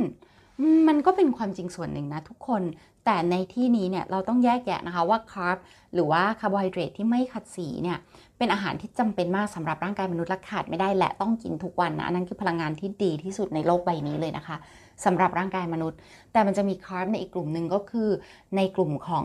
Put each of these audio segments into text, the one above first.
มันก็เป็นความจริงส่วนหนึ่งนะทุกคน แต่ในที่นี้เนี่ยเราต้องแยกแยะนะคะว่าคาร์บหรือว่าคาร์โบไฮเดรตที่ไม่ขัดสีเนี่ยเป็นอาหารที่จำเป็นมากสำหรับร่างกายมนุษย์และขาดไม่ได้และต้องกินทุกวันนะนั่นคือพลังงานที่ดีที่สุดในโลกใบนี้เลยนะคะสำหรับร่างกายมนุษย์ แต่มันจะมีคาร์บในอีกกลุ่มหนึ่งก็คือ ในกลุ่มของ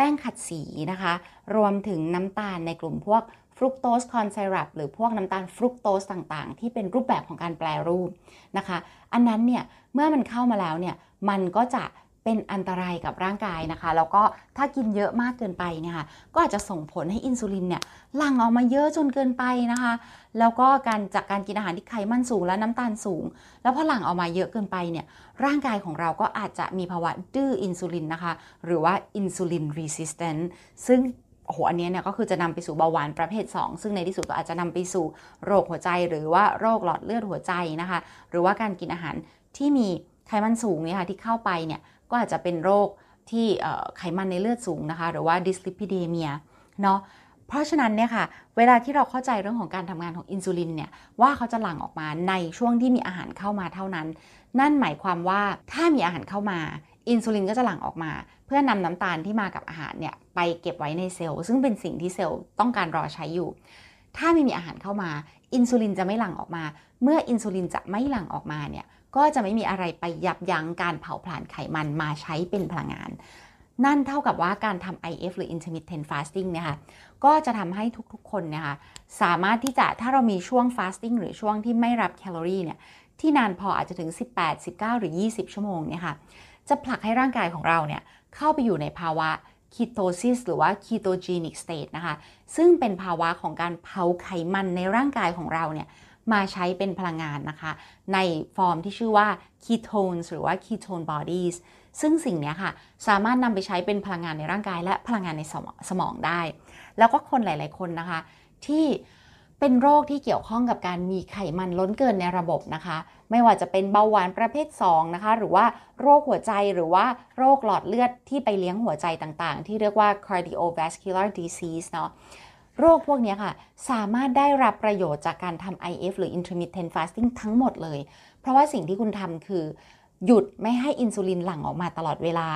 แป้งขัดสีนะคะ รวมถึงน้ำตาลในกลุ่มพวกฟรุกโตสคอนไซรัปหรือพวกน้ำตาลฟรุกโตสต่างๆ ที่เป็นรูปแบบของการแปลรูปนะคะ อันนั้นเนี่ยเมื่อมันเข้ามาแล้วเนี่ยมันก็จะ เป็นอันตรายกับร่างกายนะคะ แล้วก็ถ้ากินเยอะมากเกินไปเนี่ยค่ะก็อาจจะส่งผลให้อินซูลินเนี่ยหลั่งออกมาเยอะจนเกินไปนะคะ แล้วก็การจากการกินอาหารที่ไขมันสูงและน้ำตาลสูง แล้วพอหลั่งออกมาเยอะเกินไปเนี่ยร่างกายของเราก็อาจจะมีภาวะดื้ออินซูลินนะคะ หรือว่าอินซูลินรีสิสแตนต์ซึ่งโอ้โห อันนี้เนี่ยก็คือจะนำไปสู่เบาหวานประเภท 2 ซึ่งในที่สุดก็อาจจะนำไปสู่โรคหัวใจหรือว่าโรคหลอดเลือดหัวใจนะคะ หรือว่าการกินอาหารที่มีไขมันสูงเนี่ยค่ะที่เข้าไปเนี่ย ก็อาจจะเป็นโรคที่ไขมันในเลือดสูงนะคะ หรือว่าดิสลิปิเดเมียเนาะเพราะฉะนั้นเนี่ยค่ะ เวลาที่เราเข้าใจเรื่องของการทำงานของอินซูลินเนี่ยว่าเขาจะหลั่งออกมาในช่วงที่มีอาหารเข้ามาเท่านั้น นั่นหมายความว่าถ้ามีอาหารเข้ามา อินซูลินก็จะหลั่งออกมา เพื่อนำน้ำตาลที่มากับอาหารเนี่ยไปเก็บไว้ในเซลล์ซึ่งเป็นสิ่งที่เซลล์ต้องการรอใช้อยู่ ถ้าไม่มีอาหารเข้ามา อินซูลินจะไม่หลั่งออกมา เมื่ออินซูลินจะไม่หลั่งออกมาเนี่ย ก็จะไม่มีอะไรไปยับยั้งการเผาผลาญไขมันมาใช้เป็นพลังงาน นั่นเท่ากับว่าการทำ IF หรือ intermittent fasting เนี่ยค่ะก็จะทำให้ทุกๆคนเนี่ยค่ะสามารถที่จะถ้าเรามีช่วง fasting หรือช่วงที่ไม่รับแคลอรี่เนี่ยที่นานพออาจจะถึง 18 19 หรือ 20 ชั่วโมงเนี่ยค่ะจะผลักให้ร่างกายของเราเนี่ยเข้าไปอยู่ในภาวะ ketosis หรือว่า ketogenic state นะคะ ซึ่งเป็นภาวะของการเผาไขมันในร่างกายของเราเนี่ย มาใช้เป็นพลังงานนะคะ ในฟอร์มที่ชื่อว่า ketones หรือว่า ketone bodies ซึ่งสิ่งนี้ค่ะ สามารถนำไปใช้เป็นพลังงานในร่างกาย และพลังงานในสมสมองได้ แล้วก็คนหลาย ๆ คนนะคะ ที่เป็นโรคที่เกี่ยวข้องกับการมีไขมันล้นเกินในระบบนะคะ ไม่ว่าจะเป็นเบาหวานประเภท 2 นะคะ หรือว่าโรคหัวใจหรือว่าโรคหลอดเลือดที่ไปเลี้ยงหัวใจต่างๆ ที่เรียกว่า cardiovascular disease เนาะ โรคพวกนี้ค่ะ สามารถได้รับประโยชน์จากการทำ IF หรือ intermittent fasting ทั้งหมดเลย เพราะว่าสิ่งที่คุณทำคือ หยุดไม่ให้อินซูลินหลั่งออกมาตลอดเวลา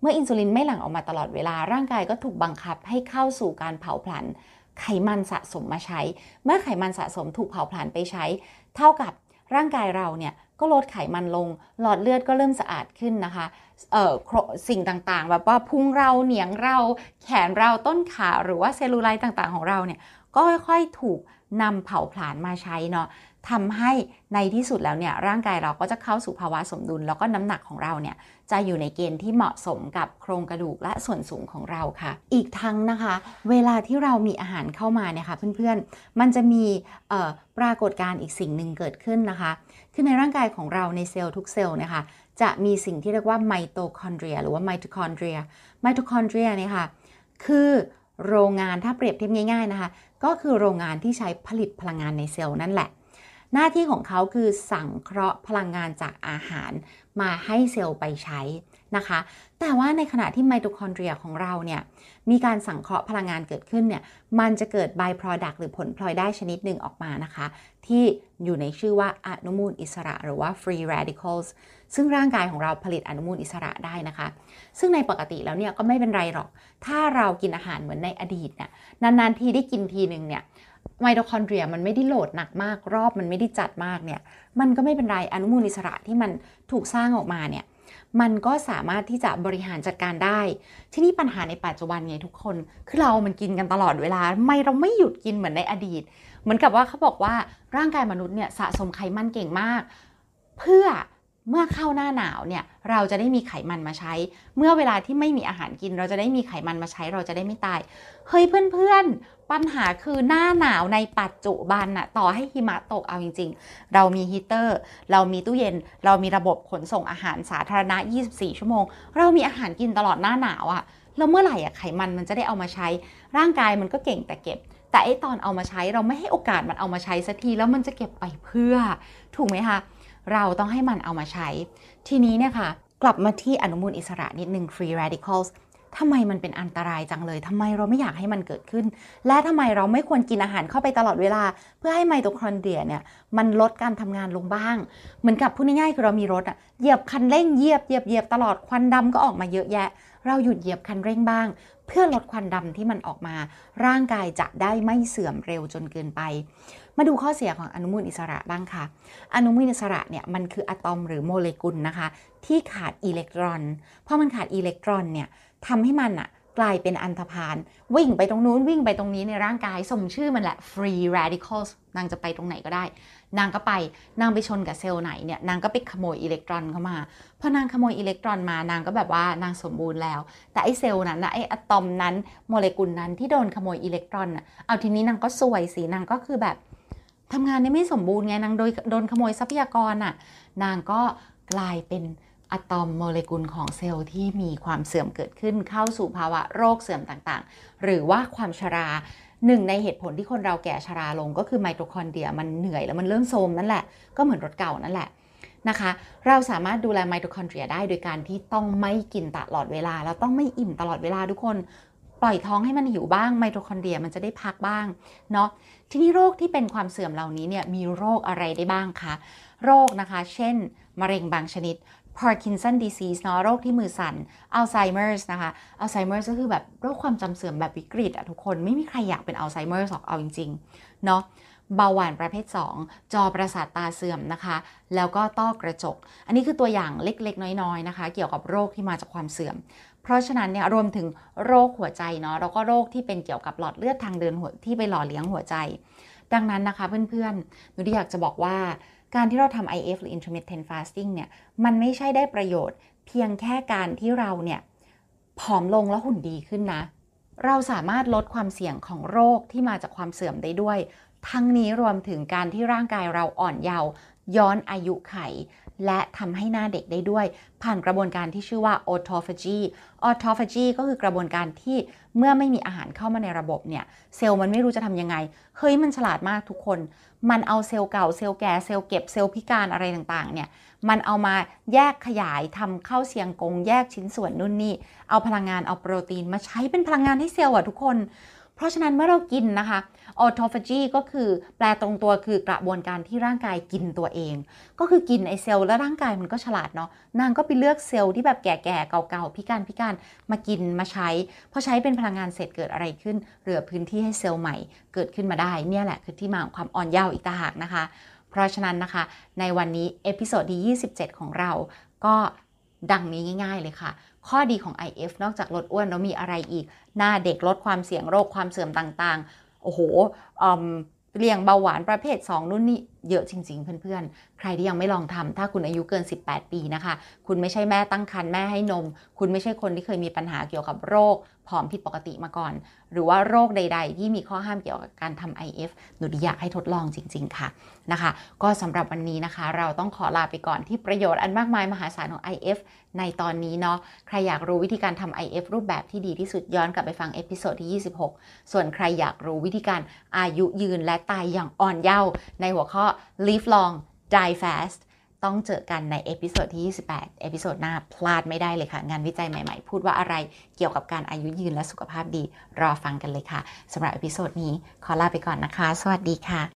เมื่ออินซูลินไม่หลั่งออกมาตลอดเวลา ร่างกายก็ถูกบังคับให้เข้าสู่การเผาผลาญไขมันสะสมมาใช้ เมื่อไขมันสะสมถูกเผาผลาญไปใช้ เท่ากับร่างกายเราเนี่ย ก็ลดไขมันลง หลอดเลือดก็เริ่มสะอาดขึ้นนะคะเอ่อสิ่งต่างๆ แบบว่าพุงเราเหนียงเราแขนเราต้นขาหรือว่าเซลลูไลท์ต่างๆ ของเราเนี่ยก็ค่อยๆถูกนำเผาผลาญมาใช้เนาะทำให้ในที่สุดแล้วเนี่ยร่างกายเราก็จะเข้าสู่ภาวะสมดุล แล้วก็น้ำหนักของเราเนี่ยจะอยู่ในเกณฑ์ที่เหมาะสมกับโครงกระดูกและส่วนสูงของเราค่ะ อีกทั้งนะคะ เวลาที่เรามีอาหารเข้ามาเนี่ยค่ะเพื่อนๆ มันจะมีปรากฏการณ์อีกสิ่งหนึ่งเกิดขึ้นนะคะ คือในร่างกายของเราในเซลล์ทุกเซลล์นะคะ จะมีสิ่งที่เรียกว่าไมโตคอนเดรียหรือว่าไมโทคอนเดรีย ไมโทคอนเดรียเนี่ยค่ะ คือโรงงานถ้าเปรียบเทียบง่าย ๆนะคะ ก็คือโรงงานที่ใช้ผลิตพลังงานในเซลล์นั่นแหละ หน้าที่ของเขาคือสังเคราะห์พลังงานจากอาหารมาให้เซลล์ไปใช้ นะคะ แต่ว่าในขณะที่ไมโตคอนเดรียของเราเนี่ยมีการสังเคราะห์พลังงานเกิดขึ้นเนี่ยมันจะเกิด by product หรือผลพลอยได้ชนิดหนึ่งออกมานะคะ ที่อยู่ในชื่อว่าอนุมูลอิสระหรือว่า free radicals ซึ่งร่างกายของเราผลิตอนุมูลอิสระได้นะคะ ซึ่งในปกติแล้วเนี่ยก็ไม่เป็นไรหรอก ถ้าเรากินอาหารเหมือนในอดีตเนี่ยนานๆทีได้กินทีหนึ่งเนี่ยไมโตคอนเดรียมันไม่ได้โหลดหนักมากรอบมันไม่ได้จัดมากเนี่ยมันก็ไม่เป็นไรอนุมูลอิสระที่มันถูกสร้างออกมาเนี่ย มันก็สามารถที่จะบริหารจัดการได้ ที่นี่ปัญหาในปัจจุบันไงทุกคน คือเรามันกินกันตลอดเวลา ไม่เราไม่หยุดกินเหมือนในอดีต เหมือนกับว่าเขาบอกว่าร่างกายมนุษย์เนี่ยสะสมไขมันเก่งมาก เพื่อเมื่อเข้าหน้าหนาวเนี่ยเราจะได้มีไขมันมาใช้ เมื่อเวลาที่ไม่มีอาหารกิน เราจะได้มีไขมันมาใช้ เราจะได้ไม่ตาย เฮ้ยเพื่อนๆ ปัญหาคือหน้าหนาวในปัจจุบันน่ะต่อให้หิมะตกเอาจริง ๆ เรามีฮีเตอร์ เรามีตู้เย็น เรามีระบบขนส่งอาหารสาธารณะ 24 ชั่วโมง เรามีอาหารกินตลอดหน้าหนาวอะ่ะแล้วเมื่อไหร่อะไขมันมันจะได้เอามาใช้ ร่างกายมันก็เก่งแต่เก็บ แต่ไอตอนเอามาใช้เราไม่ให้โอกาสมันเอามาใช้สักทีแล้วมันจะเก็บไปเพื่อ ถูกไหมคะเราต้องให้มันเอามาใช้ ทีนี้เนี่ยค่ะ กลับมาที่อนุมูลอิสระนิดนึง free radicals ทำไมมันเป็นอันตรายจังเลยทำไมเราไม่อยากให้มันเกิดขึ้น และทำไมเราไม่ควรกินอาหารเข้าไปตลอดเวลา เพื่อให้ไมโตคอนเดรียเนี่ยมันลดการทำงานลงบ้าง เหมือนกับพูดง่ายๆคือเรามีรถอะเหยียบคันเร่งเหยียบเหยียบเหยียบตลอดควันดำก็ออกมาเยอะแยะ เราหยุดเหยียบคันเร่งบ้าง เพื่อลดควันดำที่มันออกมา ร่างกายจะได้ไม่เสื่อมเร็วจนเกินไป มาดูข้อเสียของอนุมูลอิสระบ้างค่ะ อนุมูลอิสระเนี่ยมันคืออะตอมหรือโมเลกุลนะคะ ที่ขาดอิเล็กตรอนพอมันขาดอิเล็กตรอนเนี่ย ทำให้มันอะกลายเป็นอันธพาลวิ่งไปตรงนู้นวิ่งไปตรงนี้ในร่างกายสมชื่อมันแหละ free radicals นางจะไปตรงไหนก็ได้ นางก็ไปนางไปชนกับเซลล์ไหนเนี่ยนางก็ไปขโมยอิเล็กตรอนเข้ามาพอนางขโมยอิเล็กตรอนมานางก็แบบว่านางสมบูรณ์แล้ว แต่ไอเซลล์นั้นนะไออะตอมนั้นโมเลกุลนั้นที่โดนขโมยอิเล็กตรอนอะเอาทีนี้นางก็ซวยสินางก็คือแบบทำงานได้ไม่สมบูรณ์ไงนางโดยโดนขโมยทรัพยากรอะนางก็กลายเป็น อะตอมโมเลกุลของเซลล์ที่มีความเสื่อมเกิดขึ้นเข้าสู่ภาวะโรคเสื่อมต่างๆ หรือว่าความชราหนึ่งในเหตุผลที่คนเราแก่ชราลงก็คือไมโตคอนเดรียมันเหนื่อยแล้วมันเริ่มโทรมนั่นแหละ ก็เหมือนรถเก่านั่นแหละนะคะ เราสามารถดูแลไมโตคอนเดรียได้โดยการที่ต้องไม่กินตลอดเวลา แล้วต้องไม่อิ่มตลอดเวลาทุกคนปล่อยท้องให้มันหิวบ้างไมโตคอนเดรียมันจะได้พักบ้างเนาะทีนี้โรคที่เป็นความเสื่อมเหล่านี้เนี่ยมีโรคอะไรได้บ้างคะโรคนะคะ เช่น มะเร็งบางชนิด Parkinson disease เนาะโรคที่มือสั่น Alzheimer's นะคะ Alzheimer's ก็คือแบบโรคความจำเสื่อมแบบวิกฤตอะทุกคนไม่มีใครอยากเป็น Alzheimer's หรอกเอาจริงๆเนาะเบาหวานประเภท 2 จอประสาทตาเสื่อมนะคะ แล้วก็ต้อกระจก อันนี้คือตัวอย่างเล็กๆ น้อยๆนะคะ เกี่ยวกับโรคที่มาจากความเสื่อม เพราะฉะนั้นเนี่ยรวมถึงโรคหัวใจเนาะแล้วก็โรคที่เป็นเกี่ยวกับหลอดเลือดทางเดินหัวที่ไปหล่อเลี้ยงหัวใจ ดังนั้นนะคะเพื่อนๆหนูที่อยากจะบอกว่า การที่เราทำ IF หรือ intermittent fasting เนี่ย มันไม่ใช่ได้ประโยชน์ เพียงแค่การที่เราเนี่ยผอมลงแล้วหุ่นดีขึ้นนะ เราสามารถลดความเสี่ยงของโรคที่มาจากความเสื่อมได้ด้วย ทั้งนี้รวมถึงการที่ร่างกายเราอ่อนเยาว์ย้อนอายุไข และทำให้หน้าเด็กได้ด้วย ผ่านกระบวนการที่ชื่อว่า autophagy autophagy ก็คือกระบวนการที่เมื่อไม่มีอาหารเข้ามาในระบบเนี่ย เซลล์มันไม่รู้จะทำยังไง เฮ้ยมันฉลาดมากทุกคน มันเอาเซลล์เก่าเซลล์แก่เซลล์เก็บเซลล์พิการอะไรต่างๆ เนี่ย มันเอามาแยกขยายทำเข้าเซียงกง แยกชิ้นส่วนนู่นนี่ เอาพลังงานเอาโปรตีนมาใช้เป็นพลังงานให้เซลล์อะทุกคน เพราะฉะนั้นเมื่อเรากินนะคะ autophagy ก็คือแปลตรงตัวคือกระบวนการที่ร่างกายกินตัวเอง ก็คือกินไอเซลล์แล้วร่างกายมันก็ฉลาดเนาะนางก็ไปเลือกเซลล์ที่แบบแก่ๆ เก่าๆ พิการพิการมากินมาใช้พอใช้เป็นพลังงานเสร็จเกิดอะไรขึ้น เหลือพื้นที่ให้เซลล์ใหม่เกิดขึ้นมาได้ เนี่ยแหละคือที่มาของความอ่อนเยาว์อีกต่างหากนะคะ เพราะฉะนั้นนะคะ ในวันนี้ episode ที่27 ของเราก็ดังนี้ง่าย ๆเลยค่ะ ข้อดีของ IF นอกจากลดอ้วนแล้วมีอะไรอีก หน้าเด็กลดความเสี่ยงโรคความเสื่อมต่างๆ โอ้โหเลี่ยงเบาหวานประเภท 2นู่นนี่เยอะจริง ๆ เพื่อนๆ ใครที่ยังไม่ลองทำถ้าคุณอายุเกิน 18 ปีนะคะ คุณไม่ใช่แม่ตั้งครรภ์แม่ให้นม คุณไม่ใช่คนที่เคยมีปัญหาเกี่ยวกับโรคผอมผิดปกติมาก่อน หรือว่าโรคใด ๆ ที่มีข้อห้ามเกี่ยวกับการทำ IF หนูดีอยากให้ทดลองจริง ๆ ค่ะนะคะ ก็สำหรับวันนี้นะคะ เราต้องขอลาไปก่อนที่ประโยชน์อันมากมายมหาศาลของ IF ในตอนนี้เนาะใครอยากรู้วิธีการทำ IF รูปแบบที่ดีที่สุดย้อนกลับไปฟัง episode ที่ 26 ส่วนใครอยากรู้วิธีการอายุยืนและตายอย่างอ่อนเยาว์ในหัวข้อ live long die fast ต้องเจอกันใน episode ที่ 28 episode หน้าพลาดไม่ได้เลยค่ะ งานวิจัยใหม่ๆ พูดว่าอะไรเกี่ยวกับการอายุยืนและสุขภาพดี รอฟังกันเลยค่ะสำหรับ episode นี้ขอลาไปก่อนนะคะ สวัสดีค่ะ